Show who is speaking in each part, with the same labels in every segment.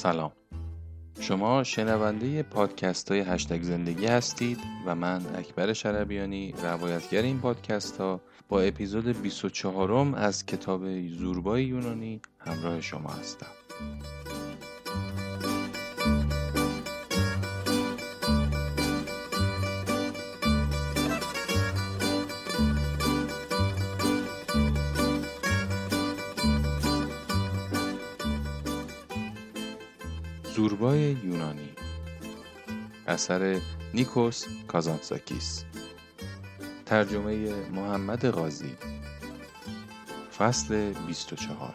Speaker 1: سلام. شما شنونده پادکست های هشتگ زندگی هستید و من اکبر شربیانی روایتگر این پادکست ها با اپیزود 24 م از کتاب زوربای یونانی همراه شما هستم. اثر نیکوس کازانساکیس. ترجمه محمد غازی. فصل 24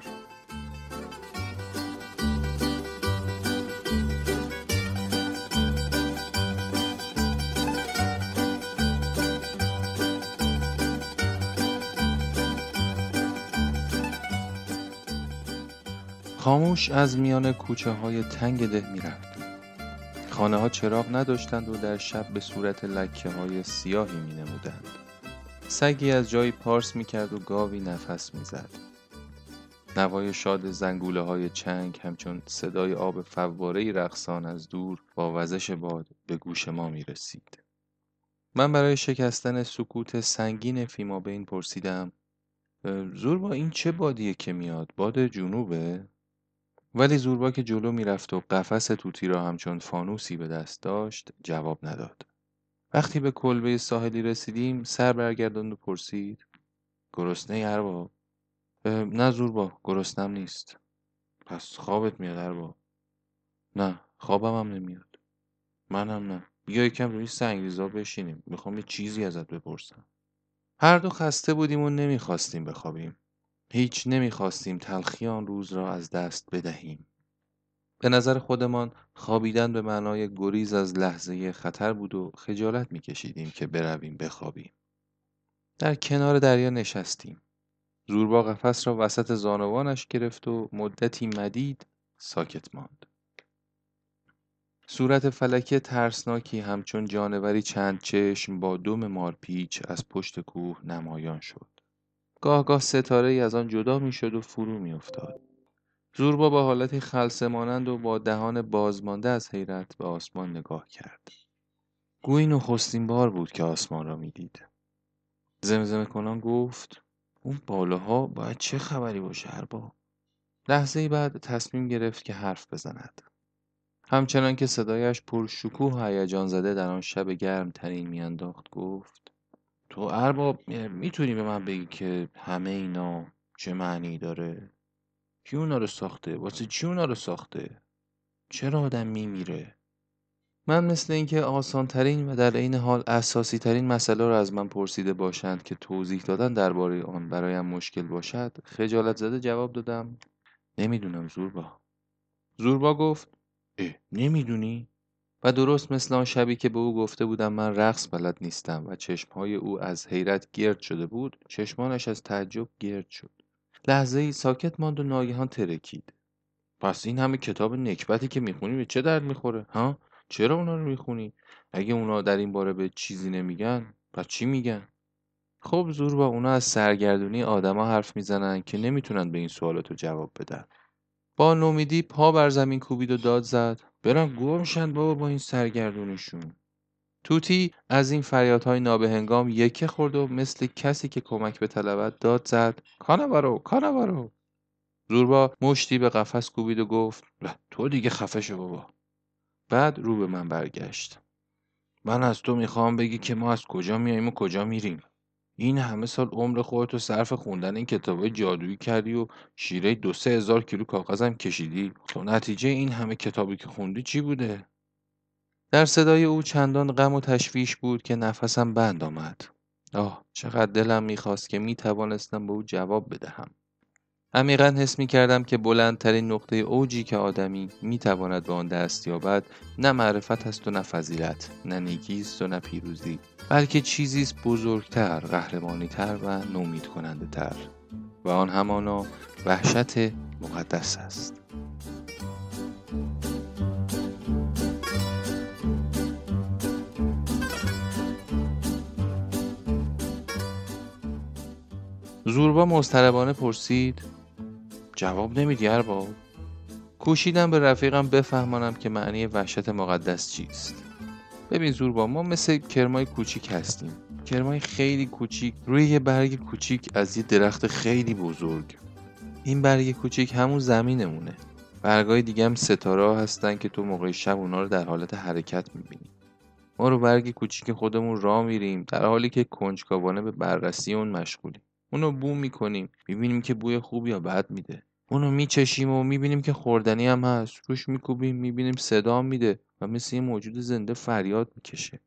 Speaker 1: خاموش از میان کوچه های تنگ ده می رفت. خانه ها چراغ نداشتند و در شب به صورت لکه های سیاهی می نمودند. سگی از جایی پارس می کرد و گاوی نفس می زد. نوای شاد زنگوله های چنگ همچون صدای آب فواره رقصان از دور با وزش باد به گوش ما می رسید. من برای شکستن سکوت سنگین فیما بین پرسیدم زور با این چه بادیه که میاد؟ باد جنوبه؟ ولی زوربا که جلو می‌رفت و قفس توتی را همچون فانوسی به دست داشت جواب نداد. وقتی به کلبه ساحلی رسیدیم سر برگرداند و پرسید گرسنه ارباب؟ نه زوربا گرسنم نیست. پس خوابت میاد ارباب؟ نه خوابم هم نمیاد. منم نه. بیا یکم روی سنگریزا بشینیم. می‌خوام یه چیزی ازت بپرسم. هر دو خسته بودیم و نمی‌خواستیم بخوابیم. هیچ نمی‌خواستیم تلخی آن روز را از دست بدهیم. به نظر خودمان خوابیدن به معنای گریز از لحظه خطر بود و خجالت میکشیدیم که برویم بخوابیم. در کنار دریا نشستیم. زوربا قفس را وسط زانوانش گرفت و مدتی مدید ساکت ماند. صورت فلکی ترسناکی همچون جانوری چند چشم با دم مارپیچ از پشت کوه نمایان شد. گاه گاه ستاره ای از آن جدا می شد و فرو می افتاد. زوربا با حالتی خلصه مانند و با دهان بازمانده از حیرت به آسمان نگاه کرد. گویی نخستین بار بود که آسمان را می‌دید. زمزمه کنان گفت اون بالاها باید چه خبری باشه با؟ لحظه بعد تصمیم گرفت که حرف بزند. همچنان که صدایش پر شکوه و هیجان زده در آن شب گرم ترین میانداخت گفت تو ارباب می‌تونی به من بگی که همه اینا چه معنی داره؟ کی اونا رو ساخته؟ واسه چی اونا رو ساخته؟ چرا آدم میمیره؟ من مثل اینکه آسان ترین و در عین حال اساسی ترین مسئله رو از من پرسیده باشند که توضیح دادن درباره آن برایم مشکل باشد خجالت زده جواب دادم نمی‌دونم زوربا. زوربا گفت اه نمی‌دونی؟ و درست مثل آن شبی که به او گفته بودم من رقص بلد نیستم و چشمهای او از حیرت گرد شده بود چشمانش از تعجب گرد شد. لحظه ای ساکت ماند و ناگهان ترکید. پس این همه کتاب نکبتی که می‌خونی به چه درد می‌خوره ها؟ چرا اونا رو می‌خونی؟ اگه اونا در این باره به چیزی نمیگن پس چی میگن؟ خب زور با اونا از سرگردونی آدما حرف می‌زنن که نمی‌تونن به این سوالاتو جواب بدن. با نومیدی پا بر زمین کوبید و داد زد. برن گم بابا با این سرگردونشون. توتی از این فریادهای نابهنگام یکه خورد و مثل کسی که کمک به طلبت داد زد. کانوارو کانوارو زوربا مشتی به قفس کوبید و گفت تو دیگه خفه شو بابا. بعد رو به من برگشت. من از تو می‌خوام بگی که ما از کجا میاییم و کجا میریم. این همه سال عمر خودتو صرف خوندن این کتابای جادویی کردی و شیره دو سه هزار کیلو کاغذم کشیدی. تو نتیجه این همه کتابی که خوندی چی بوده؟ در صدای او چندان غم و تشویش بود که نفسم بند آمد. آه چقدر دلم می‌خواست که می‌توانستم به او جواب بدهم. عمیقا حس می کردم که بلندترین نقطه اوجی که آدمی می تواند به آن دست یابد نه معرفت است و نه فضیلت نه نیکی و نه پیروزی بلکه چیزی است بزرگتر قهرمانیتر و نومید کننده تر و آن همانا وحشت مقدس است. زوربا مضطربانه پرسید جواب نمیدی ارباب؟ کوشیدم به رفیقم بفهمانم که معنی وحشت مقدس چیست. ببین زوربا ما مثل کرمای کوچیک هستیم. کرمای خیلی کوچیک روی یه برگ کوچیک از یه درخت خیلی بزرگ. این برگ کوچیک همون زمینمونه. برگای دیگه هم ستاره هستن که تو موقع شب اونا رو در حالت حرکت می‌بینی. ما رو برگ کوچیک خودمون را میریم در حالی که کنجکاوانه به بررسی اون مشغولیم. اونو بو می‌کنیم. می‌بینیم که بوی خوب یا بد میده. اونو میچشیم و می‌بینیم که خوردنی هم هست. روش میکوبیم می‌بینیم صدا میده و مثل یه موجود زنده فریاد می‌کشه.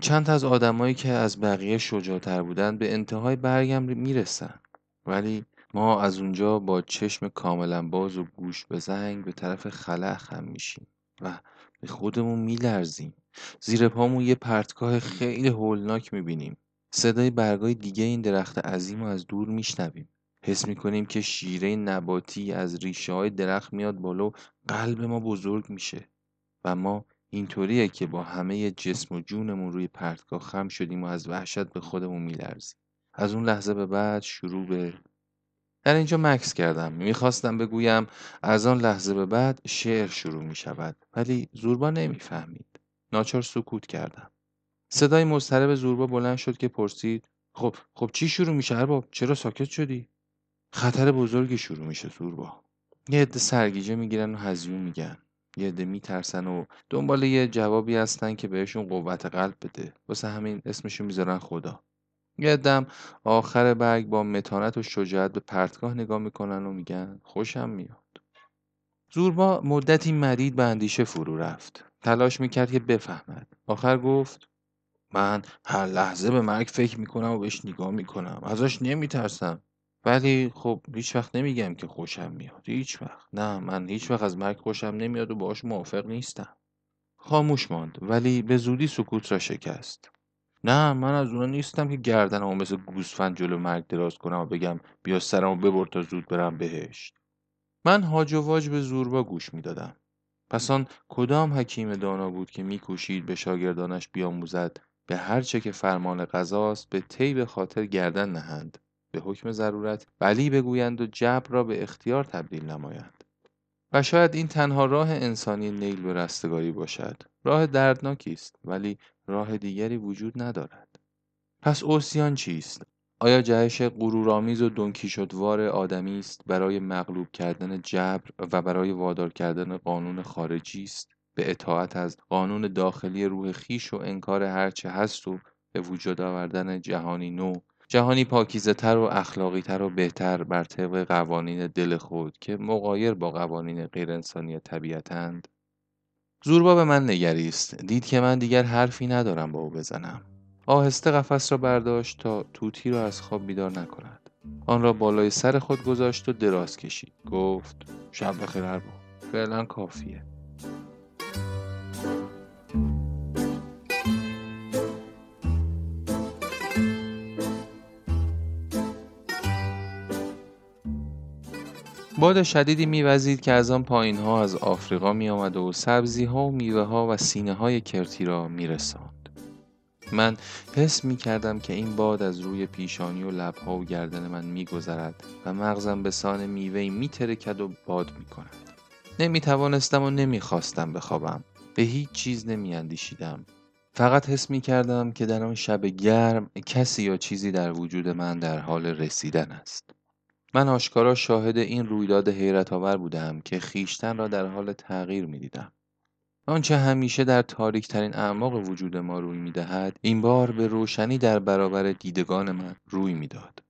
Speaker 1: چند از آدمایی که از بقیه شجاعتر بودن به انتهای برگم می‌رسن. ولی ما از اونجا با چشم کاملا باز و گوش به زنگ به طرف خلع خم میشیم و به خودمون میلرزیم. زیر پامون یه پرتگاه خیلی هولناک می‌بینیم. صدای برگای دیگه این درخت عظیم رو از دور میشنویم. حس می‌کنیم که شیره نباتی از ریشه های درخت میاد بالا و قلب ما بزرگ میشه. و ما اینطوریه که با همه جسم و جونمون روی پرتگاه خم شدیم و از وحشت به خودمون میلرزیم. از اون لحظه به بعد شروع به در اینجا مکس کردم. می‌خواستم بگویم از آن لحظه به بعد شعر شروع می شود ولی زوربا نمی‌فهمید. ناچار سکوت کردم. صدای مضطرب زوربا بلند شد که پرسید خب خب چی شروع میشه ارباب؟ چرا ساکت شدی؟ خطر بزرگی شروع میشه زوربا. یه عده سرگیجه می‌گیرن و هزیون میگن. یه عده میترسن و دنبال یه جوابی هستن که بهشون قوت قلب بده. واسه همین اسمشو می‌ذارن خدا. یه دم آخر برگ با متانت و شجاعت به پرتگاه نگاه می‌کنن و میگن خوشم میاد. زوربا مدتی مدید به اندیشه فرو رفت. تلاش می‌کرد که بفهمد. آخر گفت من هر لحظه به مرگ فکر می‌کنم و بهش نگاه می‌کنم. ازش نمیترسم. ولی خب هیچ وقت نمیگم که خوشم میاد. هیچ وقت. نه من هیچ وقت از مرگ خوشم نمیاد و باهاش موافق نیستم. خاموش ماند. ولی به زودی سکوت را شکست. نه من از اونا نیستم که گردنمو مثل گوسفند جلو مرگ دراز کنم و بگم بیا سرمو ببر تا زود برم بهشت. من هاج و واج به زوربا گوش می‌دادم. پس آن کدام حکیم دانا بود که میکوشید به شاگردانش بیاموزد؟ به هر چه که فرمان قضاست به طیب خاطر گردن نهند. به حکم ضرورت بلی بگویند و جبر را به اختیار تبدیل نمایند. و شاید این تنها راه انسانی نیل به رستگاری باشد. راه دردناکی است ولی راه دیگری وجود ندارد. پس اوسیان چیست؟ آیا جهش غرورآمیز و دنکیشوار آدمی است برای مغلوب کردن جبر و برای وادار کردن قانون خارجی است؟ به اطاعت از قانون داخلی روح خیش و انکار هرچه هست و به وجود آوردن جهانی نو. جهانی پاکیزه تر و اخلاقی تر و بهتر بر طبق قوانین دل خود که مقایر با قوانین غیرانسانی طبیعتند زوربا به من نگریست. دید که من دیگر حرفی ندارم با او بزنم. آهسته قفس را برداشت تا توتی را از خواب بیدار نکند. آن را بالای سر خود گذاشت و دراز کشید. گفت شب بخیر ارباب فعلا کافیه. باد شدیدی میوزید که از آن پایین ها از آفریقا می آمد و سبزی ها و میوه ها و سینه های کرتی را می رساند. من حس می کردم که این باد از روی پیشانی و لبها و گردن من می گذرد و مغزم به سان میوه می ترکد و باد می کند. نمی توانستم و نمی خواستم بخوابم. به هیچ چیز نمی اندیشیدم. فقط حس می کردم که در آن شب گرم کسی یا چیزی در وجود من در حال رسیدن است. من آشکارا شاهد این رویداد حیرت آور بودم که خیشتن را در حال تغییر می دیدم. آنچه همیشه در تاریک ترین اعماق وجود ما روی می دهد این بار به روشنی در برابر دیدگان من روی می داد.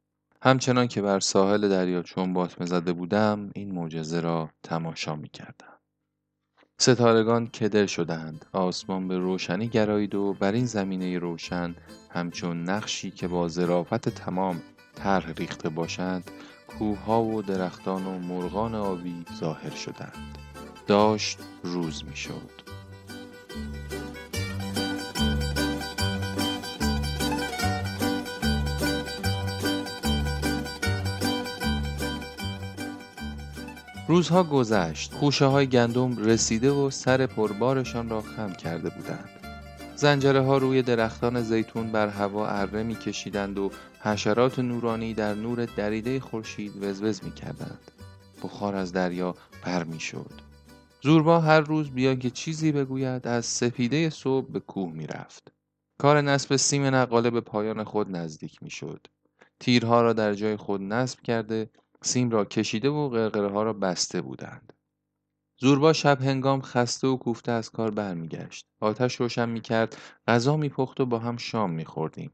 Speaker 1: همچنان که بر ساحل دریا چون باطمه زده بودم این معجزه را تماشا می کردم. ستارگان کدر شدند آسمان به روشنی گرایید و بر این زمینه روشن همچون نقشی که با ظرافت تمام طرح ریخته باشند کوهها و درختان و مرغان آبی ظاهر شدند. داشت روز می‌شد. روزها گذشت. خوشه های گندم رسیده و سر پربارشان را خم کرده بودند. زنجره ها روی درختان زیتون بر هوا اره می کشیدند و حشرات نورانی در نور دریده خورشید وزوز می کردند. بخار از دریا پر می شد. زوربا هر روز بیا که چیزی بگوید از سپیده صبح به کوه می‌رفت. کار نصب سیم نقاله به پایان خود نزدیک می‌شد. تیرها را در جای خود نصب کرده سیم را کشیده و قرقره ها را بسته بودند. زوربا شب هنگام خسته و کوفته از کار برمیگشت. آتش روشن می‌کرد، غذا میپخت و با هم شام میخوردیم.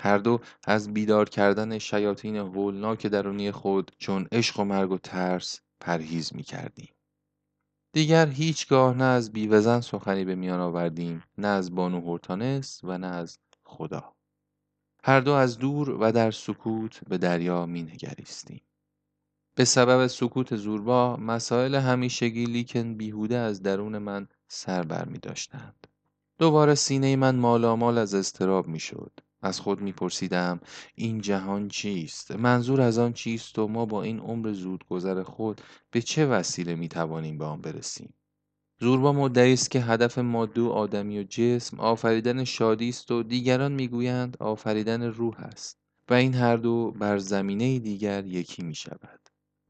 Speaker 1: هر دو از بیدار کردن شیاطین هولناک درونی خود چون عشق و مرگ و ترس پرهیز می‌کردیم. دیگر هیچگاه نه از بیوزن سخنی به میان آوردیم نه از بانو هورتانس و نه از خدا هر دو از دور و در سکوت به دریا می نگریستیم. به سبب سکوت زوربا مسائل همیشگی لیکن بیهوده از درون من سر بر می داشتند. دوباره سینه من مالامال از استراب می شد. از خود میپرسیدم این جهان چیست؟ منظور از آن چیست و ما با این عمر زودگذر خود به چه وسیله می‌توانیم به آن برسیم؟ زوربا مدعی است که هدف ماده و آدمی و جسم آفریدن شادی است و دیگران می‌گویند آفریدن روح است و این هر دو بر زمینه دیگر یکی می شود.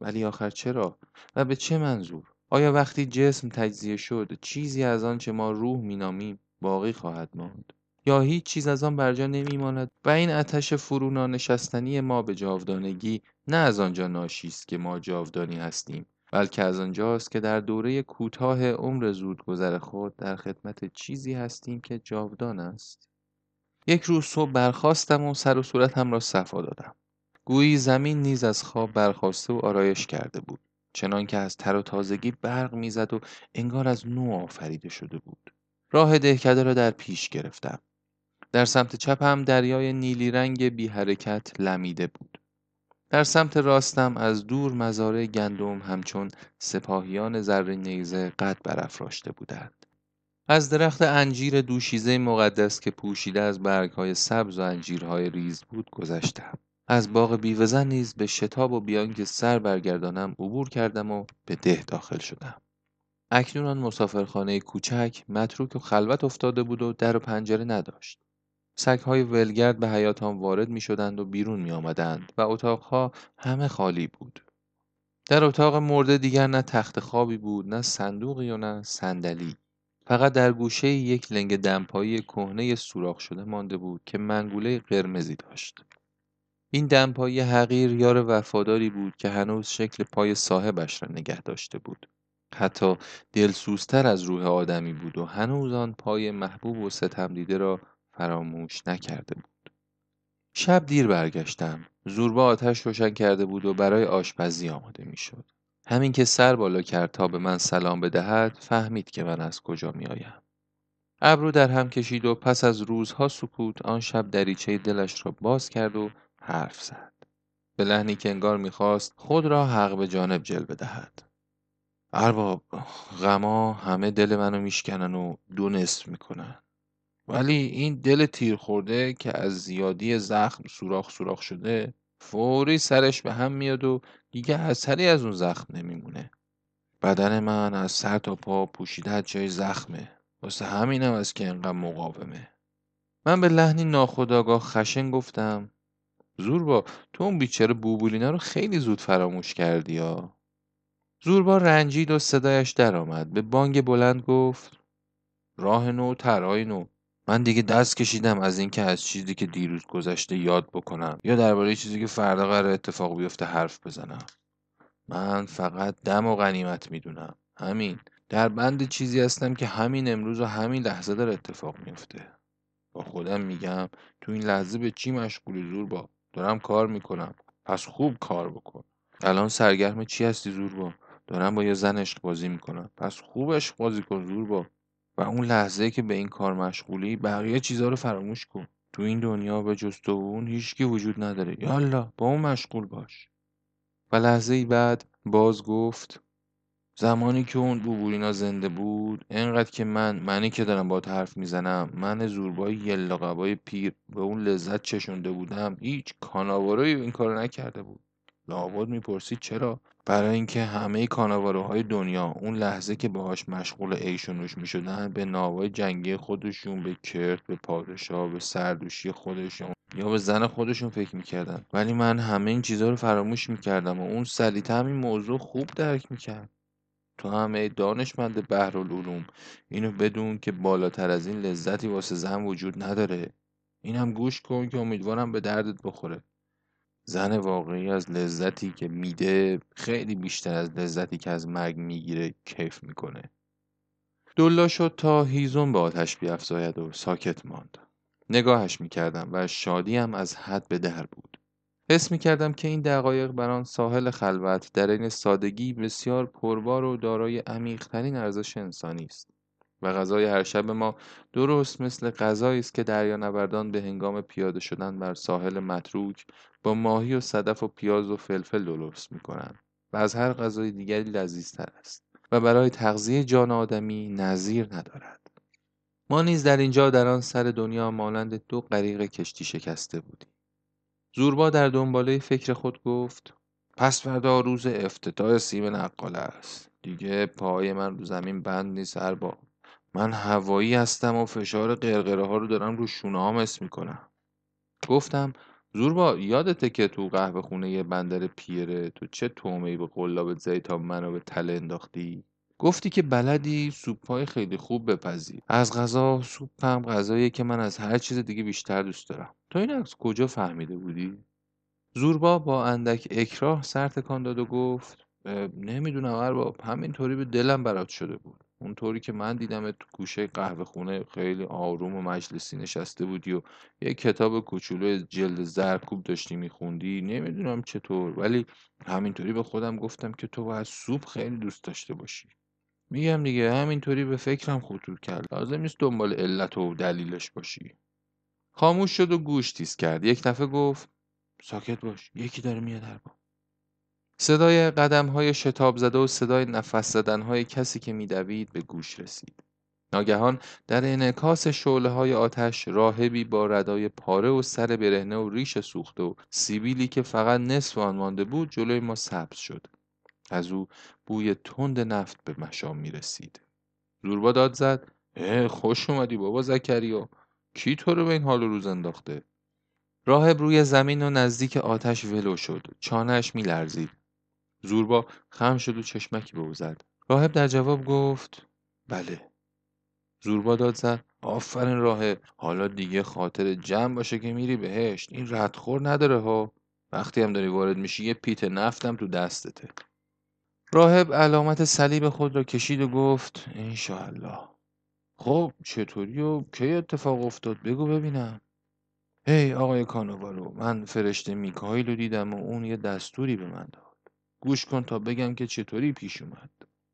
Speaker 1: ولی آخر چرا؟ و به چه منظور؟ آیا وقتی جسم تجزیه شد چیزی از آن چه ما روح مینامیم باقی خواهد ماند؟ هیچ چیز از آن برجا نمیماند و این آتش فرو نشستنی ما به جاودانگی نه از آنجا ناشی است که ما جاودانی هستیم بلکه از آنجاست که در دوره کوتاه عمر زودگذر خود در خدمت چیزی هستیم که جاودان است. یک روز صبح برخواستم و سر و صورتم را صفا دادم. گویی زمین نیز از خواب برخواسته و آرایش کرده بود چنان که از تر و تازگی برق می‌زد و انگار از نو آفریده شده بود. راه دهکده را در پیش گرفتم. در سمت چپم دریای نیلی رنگ بی حرکت لمیده بود. در سمت راستم از دور مزارع گندم همچون سپاهیان زر نیزه قد برافراشته بودند. از درخت انجیر دوشیزه مقدس که پوشیده از برگهای سبز و انجیرهای ریز بود گذشتم. از باغ بیوزن نیز به شتاب و بیان که سر برگردانم عبور کردم و به ده داخل شدم. اکنون آن مسافرخانه کوچک متروک و خلوت افتاده بود و در و پنجره نداشت. سگهای ولگرد به حیات وارد می شدند و بیرون می آمدند و اتاقها همه خالی بود. در اتاق مرده دیگر نه تخت خوابی بود نه صندوقی و نه صندلی. فقط در گوشه یک لنگ دمپایی کهنه سوراخ شده مانده بود که منگوله قرمزی داشت. این دمپایی حقیر یار وفاداری بود که هنوز شکل پای صاحبش را نگه داشته بود. حتی دلسوزتر از روح آدمی بود و هنوز آن پای محبوب و ستم دیده را فراموش نکرده بود. شب دیر برگشتم. زوربا آتش روشن کرده بود و برای آشپزی آماده می‌شد. همین که سر بالا کرد تا به من سلام بدهد فهمید که من از کجا می آیم. ابرو در هم کشید و پس از روزها سکوت آن شب دریچه دلش را باز کرد و حرف زد. به لحنی که انگار می‌خواست خود را حق به جانب جلوه دهد. ارباب غما همه دل منو میشکنن و دو نصف می‌کنن. ولی این دل تیر خورده که از زیادی زخم سوراخ سوراخ شده فوری سرش به هم میاد و دیگه اثری از اون زخم نمیمونه. بدن من از سر تا پا پوشیده از جای زخمه. واسه همینم از که انقدر مقاومه. من به لحنی ناخداگاه خشن گفتم زوربا تو اون بیچاره بوبولینا رو خیلی زود فراموش کردی یا زوربا رنجید و صدایش درآمد. به بانگ بلند گفت راه نو ترای نو. من دیگه دست کشیدم از اینکه از چیزی که دیروز گذشته یاد بکنم یا درباره چیزی که فردا قرار اتفاق بیفته حرف بزنم. من فقط دم و غنیمت می‌دونم. همین. در بند چیزی هستم که همین امروز و همین لحظه داره اتفاق میفته با خودم میگم تو این لحظه به چی مشغولی زور با؟ دارم کار می‌کنم. پس خوب کار بکن. الان سرگرم چی هستی زور با؟ دارم با یه زن عشق بازی می‌کنم. پس خوب عشق بازی کن زور با. و اون لحظه که به این کار مشغولی بقیه چیزها رو فراموش کن. تو این دنیا به جز تو اون هیچکی وجود نداره. یالا با اون مشغول باش. و لحظه ای بعد باز گفت زمانی که اون بوبورینا زنده بود انقدر که من منی که دارم با حرف می‌زنم من زوربای یلاقبای پیر به اون لذت چشونده بودم هیچ کاناوارایی این کارو نکرده بود. لابد می‌پرسید چرا؟ برای اینکه همه های دنیا اون لحظه که باهاش مشغول عیش و نوش می‌شدن به ناوای جنگی خودشون به کرد به پادشاه به سردوشی خودشون یا به زن خودشون فکر می‌کردن. ولی من همه این چیزها رو فراموش می‌کردم و اون سلیته همین موضوع خوب درک می‌کرد. تو هم ای دانشمند بحرالعلوم اینو بدون که بالاتر از این لذتی واسه زن وجود نداره. اینم گوش کن که امیدوارم به دردت بخوره. زن واقعی از لذتی که میده خیلی بیشتر از لذتی که از مرگ می‌گیره کیف می‌کنه. دلا شد تا هیزم به آتش بیافزاید و ساکت ماند. نگاهش می‌کردم و شادیم از حد به در بود. حس می‌کردم که این دقایق بر آن ساحل خلوت در این سادگی بسیار پربار و دارای عمیقترین ارزش انسانی است. و غذای هر شب ما درست مثل غذایی است که دریانوردان به هنگام پیاده شدن بر ساحل متروک با ماهی و صدف و پیاز و فلفل درست می‌کنند و از هر غذای دیگری لذیذتر است و برای تغذیه جان آدمی نظیر ندارد. ما نیز در اینجا در آن سر دنیا مانند دو غریق کشتی شکسته بودیم. زوربا در دنباله فکر خود گفت پس فردا روز افتتاح سیم نقاله است. دیگه پای من رو زمین بند نیست با من هوایی هستم و فشار قرقره ها رو دارم رو شونه ها مس می‌کنم. گفتم زوربا یادته که تو قهوه خونه یه بندر پیره تو چه تومهی به قلابت زدی تا منو به تله انداختی؟ گفتی که بلدی سوپ خیلی خوب بپزی. از غذا سوپم غذایی که من از هر چیز دیگه بیشتر دوست دارم. تو این از کجا فهمیده بودی؟ زوربا با اندک اکراه سر تکان داد و گفت نمی‌دونم ارباب همینطوری به دلم برات شده بود. اونطوری که من دیدم تو گوشه قهوه خونه خیلی آروم و مجلسی نشسته بودی و یه کتاب کوچولو جلد زرکوب داشتی میخوندی. نمی‌دونم چطور ولی همینطوری به خودم گفتم که تو باید سوپ خیلی دوست داشته باشی. میگم دیگه همینطوری به فکرم خطور کرد. لازم نیست دنبال علت و دلیلش باشی. خاموش شد و گوش تیز کرد. یک دفعه گفت ساکت باش یکی داره میاد با صدای قدم های شتاب زده و صدای نفس زدن های کسی که میدوید به گوش رسید. ناگهان در انعکاس شعله های آتش راهبی با ردای پاره و سر برهنه و ریش سوخته و سیبیلی که فقط نصف آن مانده بود جلوی ما سبز شد. از او بوی تند نفت به مشام می رسید. زوربا داد زد خوش اومدی بابا زکریا کی تو رو به این حال روز انداخته راهب روی زمین و نزدیک آتش ولو شد چانهش می لرزید زوربا خم شد و چشمکی به او زد. راهب در جواب گفت بله. زوربا داد زد آفرین راهب حالا دیگه خاطر جمع باشه که میری بهشت این ردخور نداره ها. وقتی هم داری وارد میشی یه پیت نفتم تو دستته. راهب علامت صلیب خود را کشید و گفت انشاءالله. خب چطوری و کی اتفاق افتاد؟ بگو ببینم. هی آقای کانوارو من فرشته میکایل رو دیدم و اون یه دستوری به من داد. گوش کن تا بگم که چطوری پیش اومد.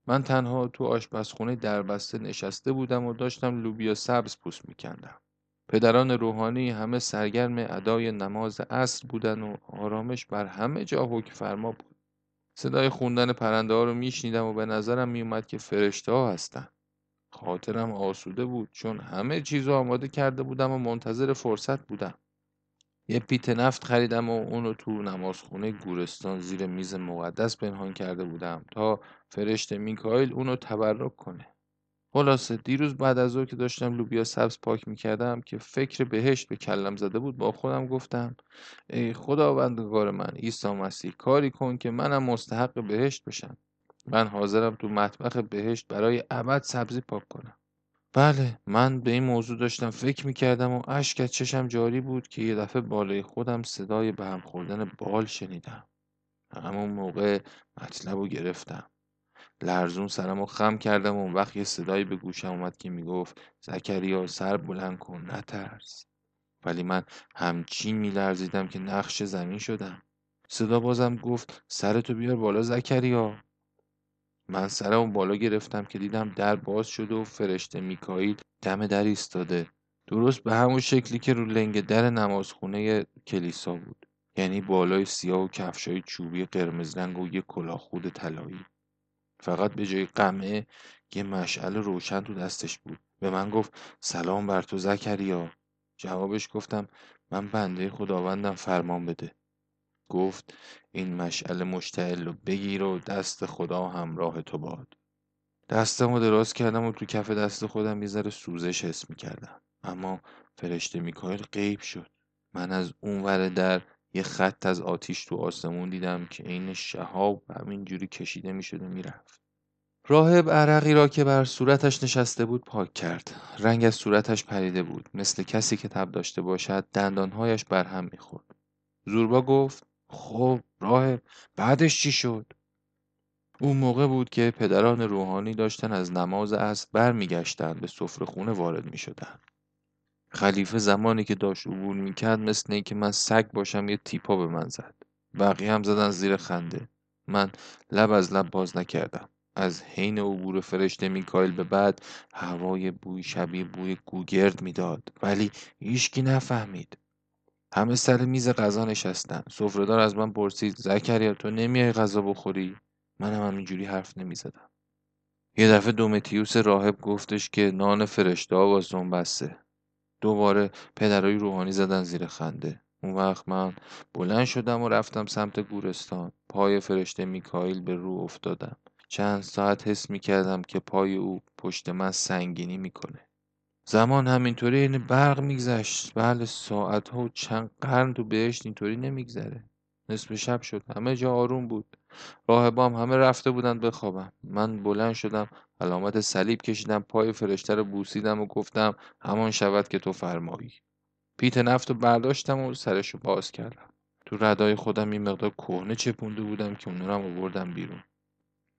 Speaker 1: من تنها تو آشپزخونه دربسته نشسته بودم و داشتم لوبیا سبز پوست میکندم. پدران روحانی همه سرگرم ادای نماز عصر بودن و آرامش بر همه جا حکم فرما بود. صدای خوندن پرنده ها رو میشنیدم و به نظرم میومد که فرشته ها هستن. خاطرم آسوده بود چون همه چیز آماده کرده بودم و منتظر فرصت بودم. یه پیت نفت خریدم و اونو تو نمازخونه گورستان زیر میز مقدس پنهان کرده بودم تا فرشته میکایل اونو تبرک کنه. خلاصه دیروز بعد از او که داشتم لوبیا سبز پاک می‌کردم که فکر بهشت به کلم زده بود با خودم گفتم ای خداوندگار من عیسی مسیح کاری کن که منم مستحق بهشت بشم. من حاضرم تو مطبخ بهشت برای ابد سبزی پاک کنم. بله من به این موضوع داشتم فکر می‌کردم و اشک از چشم جاری بود که یه دفعه بالای خودم صدای به هم خوردن بال شنیدم. همون موقع مطلب رو گرفتم. لرزون سرم رو خم کردم و اون وقت یه صدایی به گوشم اومد که می‌گفت زکریا سر بلند کن نترس. ولی من همچین میلرزیدم که نقش زمین شدم. صدا بازم گفت سرتو بیار بالا زکریا. من سرم بالا گرفتم که دیدم در باز شده و فرشته میکائیل دم در ایستاده. درست به همون شکلی که رو لنگ در نمازخونه کلیسا بود. یعنی بالای سیاه و کفشای چوبی قرمز رنگ و یه کلاهخود طلایی. فقط به جای قمه یه مشعل روشن تو دستش بود. به من گفت سلام بر تو زکریا. جوابش گفتم من بنده خداوندم فرمان بده. گفت این مشعل مشتعل رو بگیر و دست خدا همراه تو باد. دستم رو دراز کردم و تو کف دست خودم یه ذره سوزش حس می‌کردم. اما فرشته میکایل غیب شد. من از اون ور در یه خط از آتیش تو آسمون دیدم که عین شهاب همینجوری کشیده می‌شد و می‌رفت. راهب عرقی را که بر صورتش نشسته بود پاک کرد. رنگ از صورتش پریده بود. مثل کسی که تب داشته باشد دندانهایش بر هم می‌خورد. زوربا گفت خب راهب بعدش چی شد؟ اون موقع بود که پدران روحانی داشتن از نماز از برمیگشتند به سفره خونه وارد می شدن. خلیفه زمانی که داشت عبور می‌کرد مثل اینکه من سگ باشم یه تیپا به من زد. بقیه هم زدن زیر خنده. من لب از لب باز نکردم. از حین عبور فرشته میکائیل به بعد هوای بوی شبیه بوی گوگرد می‌داد. ولی هیچکی نفهمید. همه سر میز غذا نشستن. سفرهدار از من پرسید زکریا تو نمیای غذا بخوری؟ منم همینجوری حرف نمی‌زدم. یه دفعه دومتیوس راهب گفتش که نان فرشته ها با بسته. دوباره پدرای روحانی زدن زیر خنده. اون وقت من بلند شدم و رفتم سمت گورستان. پای فرشته میکائیل به رو افتادم. چند ساعت حس می‌کردم که پای او پشت من سنگینی می‌کنه. زمان همینطوری این برق میگذشت. بله ساعت ها و چند قرن تو بهشت اینطوری نمیگذره. نصف شب شد. همه جا آروم بود. راهبام همه رفته بودن بخوابم من بلند شدم علامت صلیب کشیدم پای فرشته رو بوسیدم و گفتم همان شود که تو فرمایی. پیت نفت رو برداشتم و سرش رو باز کردم. تو ردای خودم یه مقدار کهنه چپونده بودم که اون رو آوردم بیرون.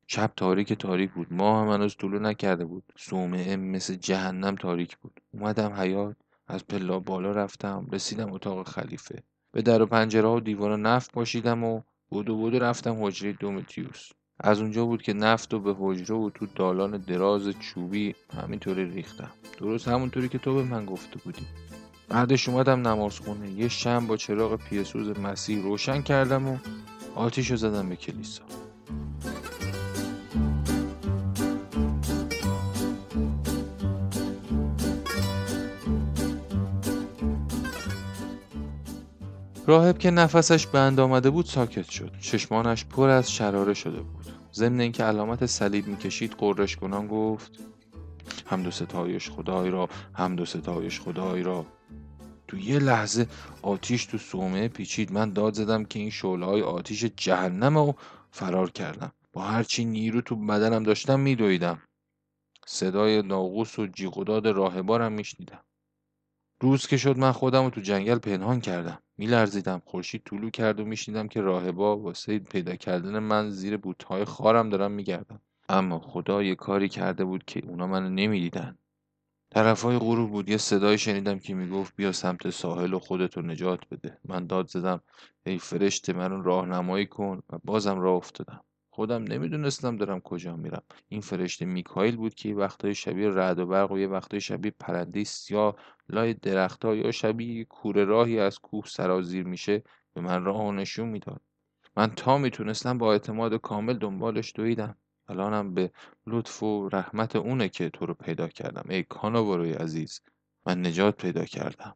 Speaker 1: شب تاریک تاریک بود. ماه هم هنوز طلوع نکرده بود. صومعه مثل جهنم تاریک بود. اومدم حیات از پلا بالا رفتم رسیدم اتاق خلیفه. به در و پنجره و دیوار نفت پاشیدم و بودو بودو رفتم حجره دومتیوس. از اونجا بود که نفت و به حجره و تو دالان دراز چوبی همینطوری ریختم. درست همونطوری که تو به من گفته بودی. بعدش اومدم نماز خونه یه شم با چراغ پیسوز مسیح روشن کردم و آتیش رو زدم به کلیسا. راهب که نفسش بند آمده بود ساکت شد. چشمانش پر از شراره شده بود. ضمن اینکه علامت صلیب می‌کشید قررش کنان گفت حمد و ستایش خدای را حمد و ستایش خدای را. تو یه لحظه آتیش تو سومه پیچید. من داد زدم که این شعله های آتیش جهنم رو فرار کردم. با هرچی نیرو تو بدنم داشتم میدویدم. صدای ناقوس و جیغ و داد راهبارم میشنیدم. روز که شد من خودم رو تو جنگل پنهان کردم. میلرزیدم خورشید طلوع کرد و میشنیدم که راهبا واسه پیدا کردن من زیر بوتهای خارم دارم میگردم اما خدا یه کاری کرده بود که اونا منو نمی‌دیدن. طرفای غروب بود یه صدای شنیدم که می‌گفت بیا سمت ساحل و خودتو نجات بده. من داد زدم ای فرشته من راهنمایی کن و بازم راه افتادم. خودم نمی‌دونستم دارم کجا میرم. این فرشته میکائیل بود که وقتای شبیه رعد و برق و یه وقتای شبیه پرنده سیاه لای درختها یا شبیه کوره راهی از کوه سرازیر میشه به من راه و نشون می‌داد. من تا می‌تونستم با اعتماد کامل دنبالش دویدم. الانم به لطف و رحمت اونه که تو رو پیدا کردم. ای کاناواروی عزیز من نجات پیدا کردم.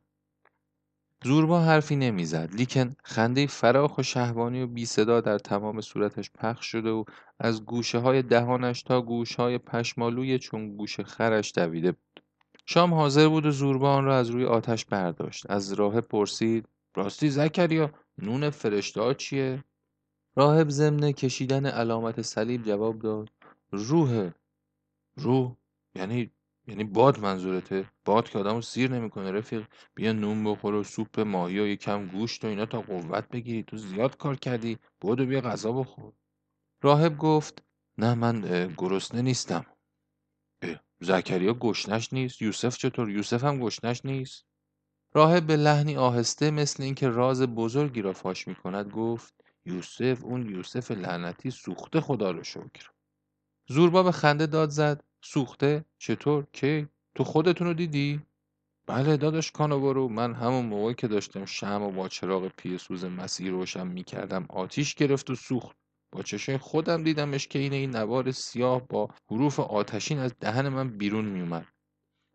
Speaker 1: زوربا حرفی نمی‌زد لیکن خنده فراخ و شهوانی و بی صدا در تمام صورتش پخش شده و از گوشه های دهانش تا گوش های پشمالوی چون گوش خرش دویده بود. شام حاضر بود و زوربا آن را از روی آتش برداشت. از راه پرسید راستی زکریا نون فرشته چیه؟ راهب ضمن کشیدن علامت صلیب جواب داد روحه روح؟ یعنی یعنی باد منظورته. باد که آدمو سیر نمی‌کنه رفیق. بیا نون بخور و سوپ ماهی و یکم گوشت و اینا تا قوت بگیری. تو زیاد کار کردی. بودو بیا غذا بخور. راهب گفت نه من گرسنه نیستم. زکریا گشنش نیست. یوسف چطور؟ یوسف هم گشنش نیست. راهب به لحنی آهسته مثل اینکه راز بزرگی را فاش می‌کند گفت یوسف اون یوسف لعنتی سوخته خدا رو شکر. زوربا به خنده داد زد. سوخته؟ چطور؟ کی؟ تو خودتون رو دیدی؟ بله داداش کانو من همون موقعی که داشتم شم و با چراغ پی سوز مسیر روشن می‌کردم آتیش گرفت و سوخت. با چشم خودم دیدمش که این این نوار سیاه با حروف آتشین از دهن من بیرون میومد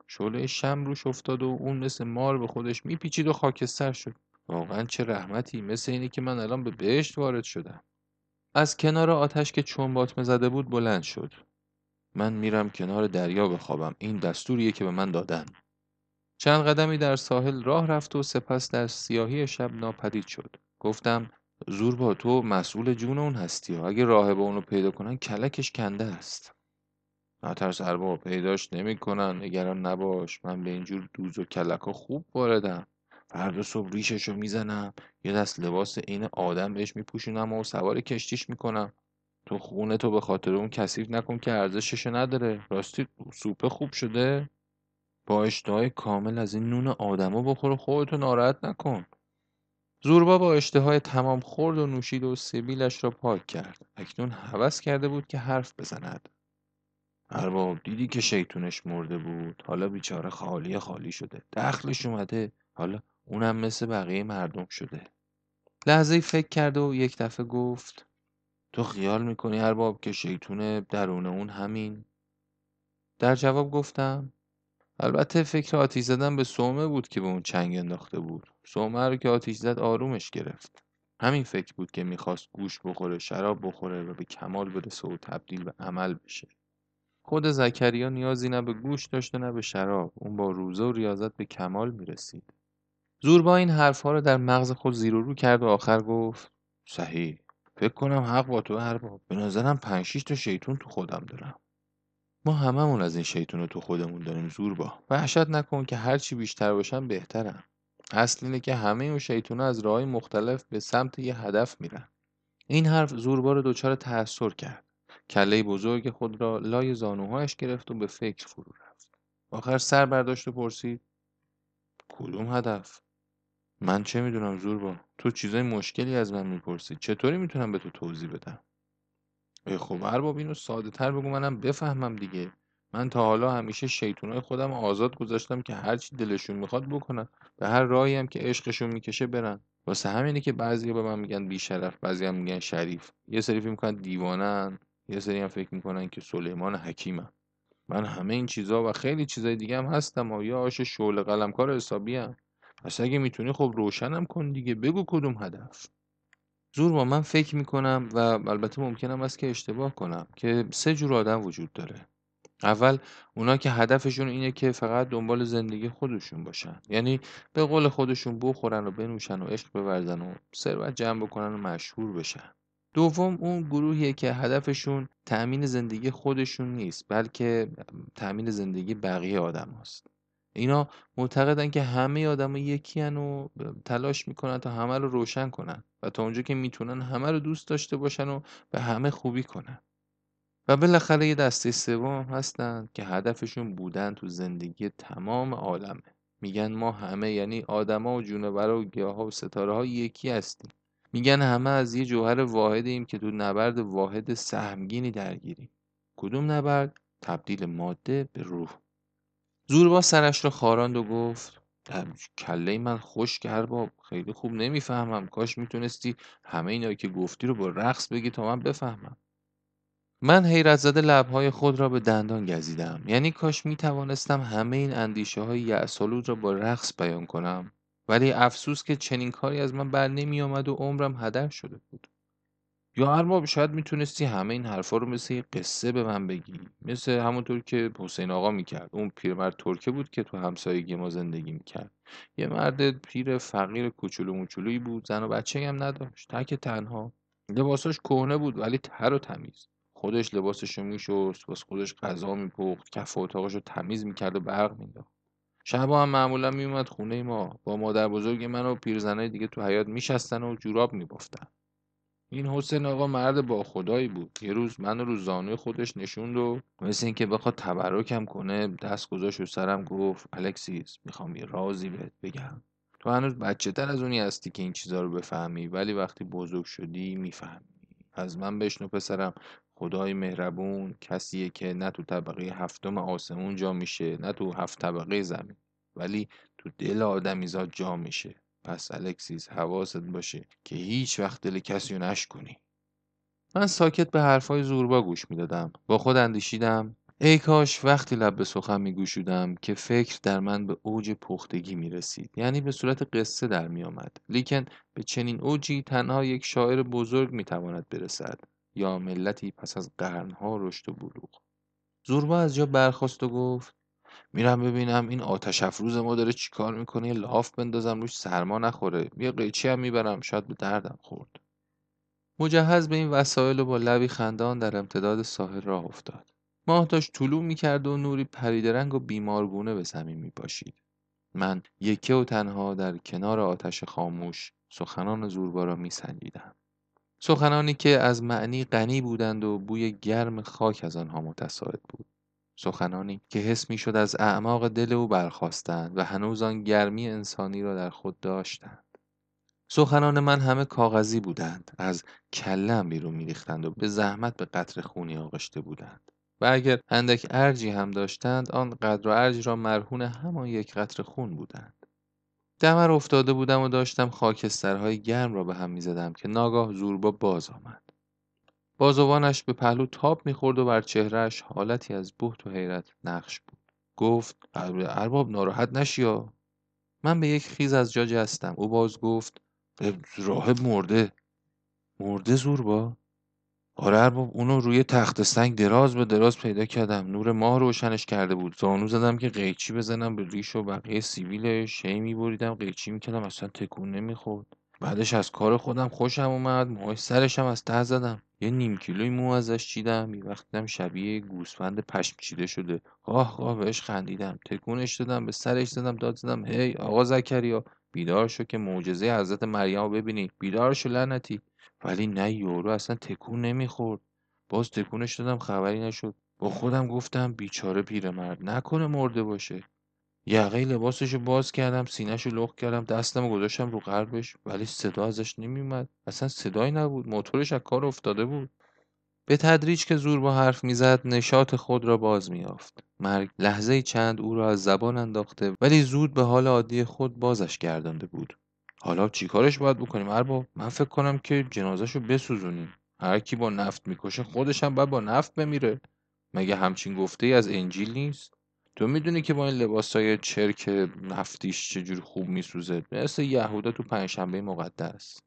Speaker 1: شعله شم روش افتاد و اون مثل مار به خودش میپیچید و خاکستر شد. واقعا چه رحمتی. مثل اینی که من الان به بهشت وارد شدم. از کنار آتش که چون باطمه زده بود بلند شد. من میرم کنار دریا بخوابم. این دستوریه که به من دادن. چند قدمی در ساحل راه رفت و سپس در سیاهی شب ناپدید شد. گفتم زور با تو مسئول جون اون هستی و اگه راهب اونو پیدا کنن کلکش کنده است. نترس ارباب پیداش نمی‌کنن. نگران نباش من به اینجور دوز و کلکا خوب واردم. فردا صبح ریششو می‌زنم. یه دست لباس عین آدم بهش میپوشونم و سوار کشتیش می‌کنم. تو خونه تو به خاطر اون کثیف نکن که ارزشش نداره. راستی سوپه خوب شده. با اشتهای کامل از این نون آدما بخور خودتو ناراحت نکن. زوربا با اشتهای تمام خورد و نوشید و سبیلش را پاک کرد. اکنون هوس کرده بود که حرف بزند. ارباب دیدی که شیطونش مرده بود؟ حالا بیچاره خالی خالی شده. دخلش اومده. حالا اونم مثل بقیه مردم شده. لحظه فکر کرد و یک دفعه گفت تو خیال می‌کنی ارباب که شیطون درون اون همین؟ در جواب گفتم البته فکر آتیش زدن به سومه بود که به اون چنگ انداخته بود. سومه رو که آتیش زد آرومش گرفت. همین فکر بود که می‌خواست گوش بخوره شراب بخوره و به کمال برسه و تبدیل به عمل بشه. خود زکریا نیازی نه به گوش داشت نه به شراب. اون با روزه و ریاضت به کمال می‌رسید. زوربا این حرفها رو در مغز خود زیر و رو کرد و آخر گفت صحیح. فکر کنم حق با تو ارباب به نظرم پنج تا شیطون تو خودم دارم. ما هممون از این شیطون تو خودمون داریم زوربا. وحشت نکن که هرچی بیشتر باشن بهترن اصل اینه که همه اون شیطون از راه مختلف به سمت یه هدف میرن. این حرف زوربا رو دچار تأثیر کرد. کله بزرگ خود را لای زانوهایش گرفت و به فکر فرو رفت. آخر سر برداشت و پرسید کدوم هدف؟ من چه می‌دونم زوربا تو چیزای مشکلی از من می‌پرسی. چطوری می‌تونم به تو توضیح بدم؟ خب ارباب اینو ساده تر بگو منم بفهمم دیگه. من تا حالا همیشه شیطونای خودم آزاد گذاشتم که هرچی دلشون می‌خواد بکنن. به هر راهی هم که عشقشون می‌کشه برن. واسه همینه که بعضیا به من میگن بیشرف بعضی هم میگن شریف. یه سری فکر می‌کنن دیوانن یه سری هم فکر می‌کنن که سلیمان حکیمم من همه این چیزا و خیلی چیزای دیگه هم هستم و یا آش شعله قلمکار حسابی هم. پس اگه می‌تونی خب روشنم کن دیگه. بگو کدوم هدف. زور با من فکر می‌کنم و البته ممکنم است که اشتباه کنم که سه جور آدم وجود داره. اول اونا که هدفشون اینه که فقط دنبال زندگی خودشون باشن. یعنی به قول خودشون بخورن و بنوشن و عشق بورزن و ثروت جمع بکنن و مشهور بشن. دوم اون گروهیه که هدفشون تأمین زندگی خودشون نیست بلکه تأمین زندگی بقیه آدم هست. اینا معتقدن که همه آدم یکی هن و تلاش می‌کنن تا همه رو روشن کنن و تا اونجا که می‌تونن همه رو دوست داشته باشن و به همه خوبی کنن. و بالاخره یه دسته سوم هستن که هدفشون بودن تو زندگی تمام عالمه. میگن ما همه یعنی آدما و جونورا و گیاها و ستاره ها یکی هستیم. میگن همه از یه جوهر واحدیم که تو نبرد واحد سهمگینی درگیریم. کدوم نبرد؟ تبدیل ماده به روح. زوربا سرش رو خاراند و گفت کله من خشک ارباب خیلی خوب نمی‌فهمم کاش می‌تونستی همه اینا که گفتی رو با رقص بگی تا من بفهمم. من حیرت زده لبهای خود را به دندان گزیدم. یعنی کاش می توانستم همه این اندیشه های یعسالود را با رقص بیان کنم. ولی افسوس که چنین کاری از من بر نمی آمد و عمرم هدر شده بود. یا ارباب شاید می‌تونستی همه این حرفا رو مثل یه قصه به من بگی. مثل همونطور که حسین آقا می‌کرد. اون پیرمرد ترکه بود که تو همسایگی ما زندگی می‌کرد. یه مرد پیر فقیر کوچولو موچولویی بود. زن و بچه هم نداشت. تک تنها. لباساش کهنه بود ولی تر و تمیز. خودش لباسشو میشست. واسه خودش غذا میپخت. کف اتاقشو تمیز می‌کرد و برق مینداخت شبا هم معمولا میومد خونه ما. با مادر بزرگ من و پیرزنای دیگه تو حیات میشستن و جوراب میبافتن. این حسین آقا مرد با خدایی بود. یه روز من رو زانوی خودش نشوند و مثل اینکه بخواد تبرکم کنه دست گذاشت و سرم گفت الکسیس می‌خوام یه رازی بهت بگم. تو هنوز بچه تر از اونی هستی که این چیزا رو بفهمی ولی وقتی بزرگ شدی می‌فهمی. از من بشنو پسرم خدای مهربون کسیه که نه تو طبقه هفتم آسمون جا میشه نه تو هفت طبقه زمین ولی تو دل آدمیزاد جا میشه. پس الکسیس حواست باشه که هیچ وقت دل کسی رو نشکنی. من ساکت به حرفای زوربا گوش می‌دادم. با خود اندیشیدم ای کاش وقتی لب به سخن میگوشودم که فکر در من به اوج پختگی می‌رسید. یعنی به صورت قصه در میآمد. لیکن به چنین اوجی تنها یک شاعر بزرگ می‌تواند برسد یا ملتی پس از قرنها رشد و بلوغ. زوربا از جا برخاست و گفت میرم ببینم این آتش افروز ما داره چیکار می‌کنه؟ یه لاف بندازم روش سرما نخوره. یه قیچی هم می‌برم شاید به دردم خورد. مجهز به این وسایل و با لبی خندان در امتداد ساحل راه افتاد. ماه داشت طلوع می‌کرد و نوری پریدرنگ و بیمارگونه به زمین میپاشید. من یکه و تنها در کنار آتش خاموش سخنان زوربا را میسنجیدم. سخنانی که از معنی غنی بودند و بوی گرم خاک از آنها متساعد بود. سخنانی که حس می‌شد از اعماق دل او برخواستند و هنوز آن گرمی انسانی را در خود داشتند. سخنان من همه کاغذی بودند از کلم بیرون میریختند و به زحمت به قطر خونی آغشته بودند. و اگر اندک ارجی هم داشتند آن قدر و ارج را مرهون همان یک قطر خون بودند. دمر افتاده بودم و داشتم خاکسترهای گرم را به هم می‌زدم که ناگاه زوربا باز آمد. بازوانش به پهلو تاب می‌خورد و بر چهرهش حالتی از بهت و حیرت نقش بود. گفت ارباب ناراحت نشیا من به یک خیز از جا جستم او باز گفت راهب مرده. مرده زوربا آره ارباب اونو روی تخت سنگ دراز به دراز پیدا کردم. نور ماه روشنش کرده بود. زانو زدم که قیچی بزنم به ریش و بقیه سیبیلش. شی میبریدم قیچی می‌کردم اصلا تکون نمی‌خورد. بعدش از کار خودم خوشم اومد موهای سرشم از ته زدم. یه نیم کیلوی مو ازش چیدم یه وقتم شبیه گوسفند پشم چیده شده. قاه قاه بهش خندیدم. تکونش دادم به سرش زدم داد زدم. هی آقا زکریا بیدار شو که معجزه حضرت مریم رو ببینی. بیدار شو لعنتی. ولی نه یورو اصلا تکون نمی‌خورد. باز تکونش دادم خبری نشد. با خودم گفتم بیچاره پیرمرد نکنه مرده باشه. یقه لباسشو باز کردم سینهشو لخ کردم دستم گذاشتم رو قلبش ولی صدا ازش نمیومد اصلا صدایی نبود موتورش از کار افتاده بود. به تدریج که زور با حرف می‌زد نشاط خود را باز میافت مرگ لحظه چند او را از زبان انداخته ولی زود به حال عادی خود بازش گردانده بود. حالا چیکارش باید بکنیم ارباب؟ من فکر کنم که جنازهشو بسوزونیم. هر کی با نفت می‌کشه خودش هم باید با نفت بمیره. مگه همچین گفته ای از انجیل نیست؟ تو می‌دونی که با این لباسای چرک نفتیش چجور خوب میسوزه؟ مثل یهودا تو پنجشنبه مقدس.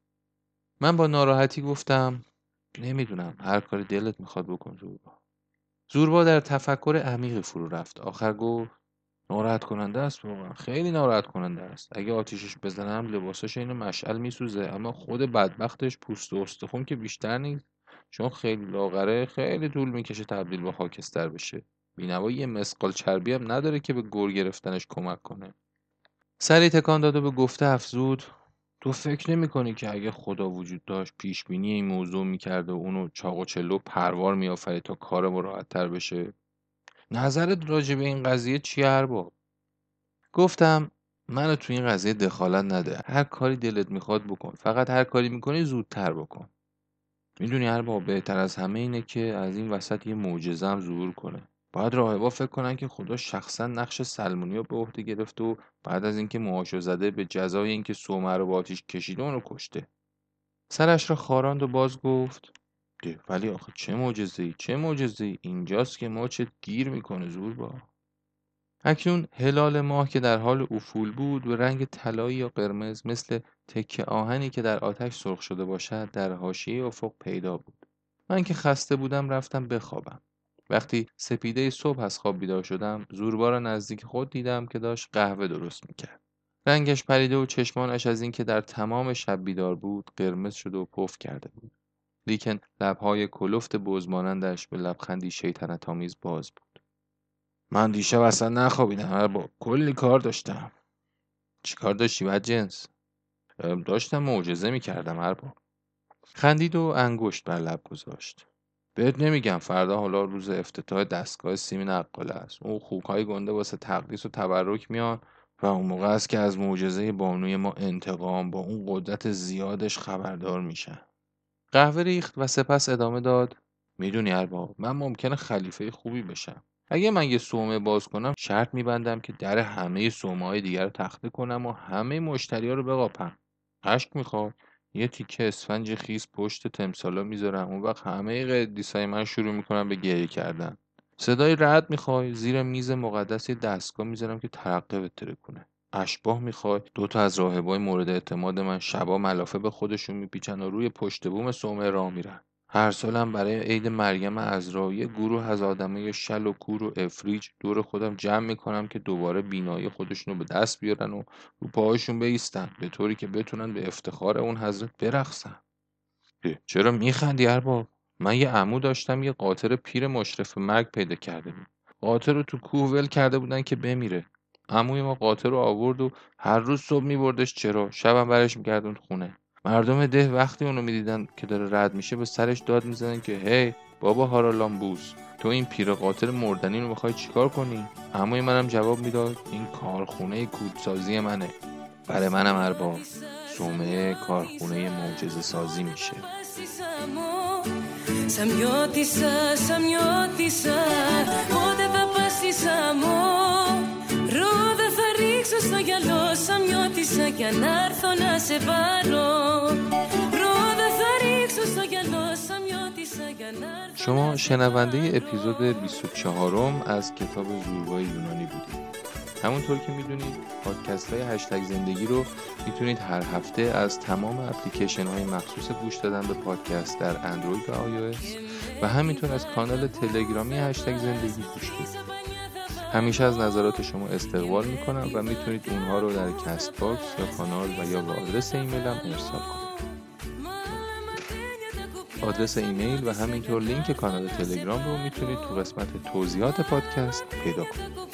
Speaker 1: من با ناراحتی گفتم نمی‌دونم هر کاری دلت می‌خواد بکن زوربا. زوربا در تفکر عمیقی فرو رفت. آخر گفت ناراحت کننده است واقعا. خیلی ناراحت کننده است. اگه آتیشش بزنم لباساش اینو مشعل میسوزه. اما خود بدبختش پوست و استخون که بیشتر نیست چون خیلی لاغره خیلی طول می‌کشه تبدیل به خاکستر بشه. بینوایی یه مسقال چربی هم نداره که به گور گرفتنش کمک کنه. سری تکان داد و به گفته افزود تو فکر نمی کنی که اگه خدا وجود داشت پیش بینی این موضوع می‌کرده و اونو چاق و چلو پروار میآفرید تا کار راحت تر بشه؟ نظرت راجع به این قضیه چیه ارباب؟ گفتم منو تو این قضیه دخالت نده. هر کاری دلت می‌خواد بکن. فقط هر کاری می‌کنی زودتر بکن. می‌دونی ارباب بهتر از همه اینه که از این وسط یه معجزه هم ظهور کنه. باید راهبا فکر کنن که خدا شخصا نقش سلمونی رو به عهده گرفته و بعد از اینکه موهاشو زده به جزای اینکه سومه رو با آتیش کشیده اونو کشته. سرش را خاراند و باز گفت ده ولی آخه چه معجزه ای چه معجزه ای اینجاست که ماچت گیر می‌کنه زور با. اکنون هلال ماه که در حال افول بود و رنگ طلایی یا قرمز مثل تکه آهنی که در آتش سرخ شده باشد در حاشیه افق پیدا بود. من که خسته بودم رفتم بخوابم. وقتی سپیده صبح از خواب بیدار شدم زوربا را نزدیک خود دیدم که داشت قهوه درست می‌کرد. رنگش پریده و چشمانش از اینکه در تمام شب بیدار بود قرمز شده و پف کرده بود. لیکن لبهای کلفت بزمانندش به لبخندی شیطنت آمیز باز بود. من دیشب اصلا نخوابیدم با کلی کار داشتم. چی کار داشتی بد جنس؟ داشتم معجزه می‌کردم هر با خندید و انگشت بر لب گذاشت. بهت نمیگم فردا حالا روز افتتاح دستگاه سیمی نقاله است. اون خوکهای گنده واسه تقدیس و تبرک میان و اون موقع است که از معجزه بانوی ما انتقام با اون قدرت زیادش خبردار میشن. قهوه ریخت و سپس ادامه داد می‌دونی ارباب من ممکنه خلیفه خوبی بشم. اگه من یه سومه باز کنم شرط میبندم که در همه سومه های دیگر رو تخته کنم و همه مشتری ها رو بقاپم. اشک می‌خواد یه تیکه اسفنج خیس پشت تمثالا می‌ذارم. اون وقت همه قدیسای من شروع می‌کنم به گریه کردن. صدای رعد می‌خوای. زیر میز مقدس یه دستگاه می‌ذارم که ترقه بتره کنه اشباه می‌خوای. دوتا از راهبای مورد اعتماد من شبا ملافه به خودشون میپیچن و روی پشت بوم صومعه راه میرن. هر سالم برای عید مریم عذرا یه گروه از آدمای شل و کور و افریج دور خودم جمع می‌کنم که دوباره بینایی خودشونو به دست بیارن و رو پاهاشون بیستن به طوری که بتونن به افتخار اون حضرت برقصن. چرا میخندی ارباب؟ من یه عمو داشتم یه قاطر پیر مشرف مرگ پیدا کرده بود. قاطر رو تو کوه ول کرده بودن که بمیره. عموی ما قاطر رو آورد و هر روز صبح میبردش چرا؟ شبم برش میگردون خونه. مردم ده وقتی اونو می‌دیدن که داره رد میشه به سرش داد می‌زدن که هی بابا هارالامبوس تو این پیر قاتل مردنی رو می‌خوای چیکار کنی؟ عموی منم جواب می‌داد این کارخونه کودسازی منه. برای منم ارباب سومه کارخونه معجزه سازی میشه
Speaker 2: Samyotisa. στο γυαλό Σαμιώτησα κι αν έρθω να σε πάρω Ρόδα θα ρίξω στο γυαλό Σαμιώτησα κι αν έρθω
Speaker 1: شما شنونده اپیزود 24م از کتاب زوربای یونانی بودید همونطور که میدونید پادکست های هشتگ زندگی رو میتونید هر هفته از تمام اپلیکیشن های مخصوص گوش دادن به پادکست در اندروید و آی و همینطور از کانال تلگرامی هشتگ زندگی گوش بدید همیشه از نظرات شما استقبال می‌کنم و می‌تونید اونها رو در Castbox یا کانال و یا به آدرس ایمیلم ارسال کنید آدرس ایمیل و همینطور لینک کانال تلگرام رو می‌تونید تو قسمت توضیحات پادکست پیدا کنید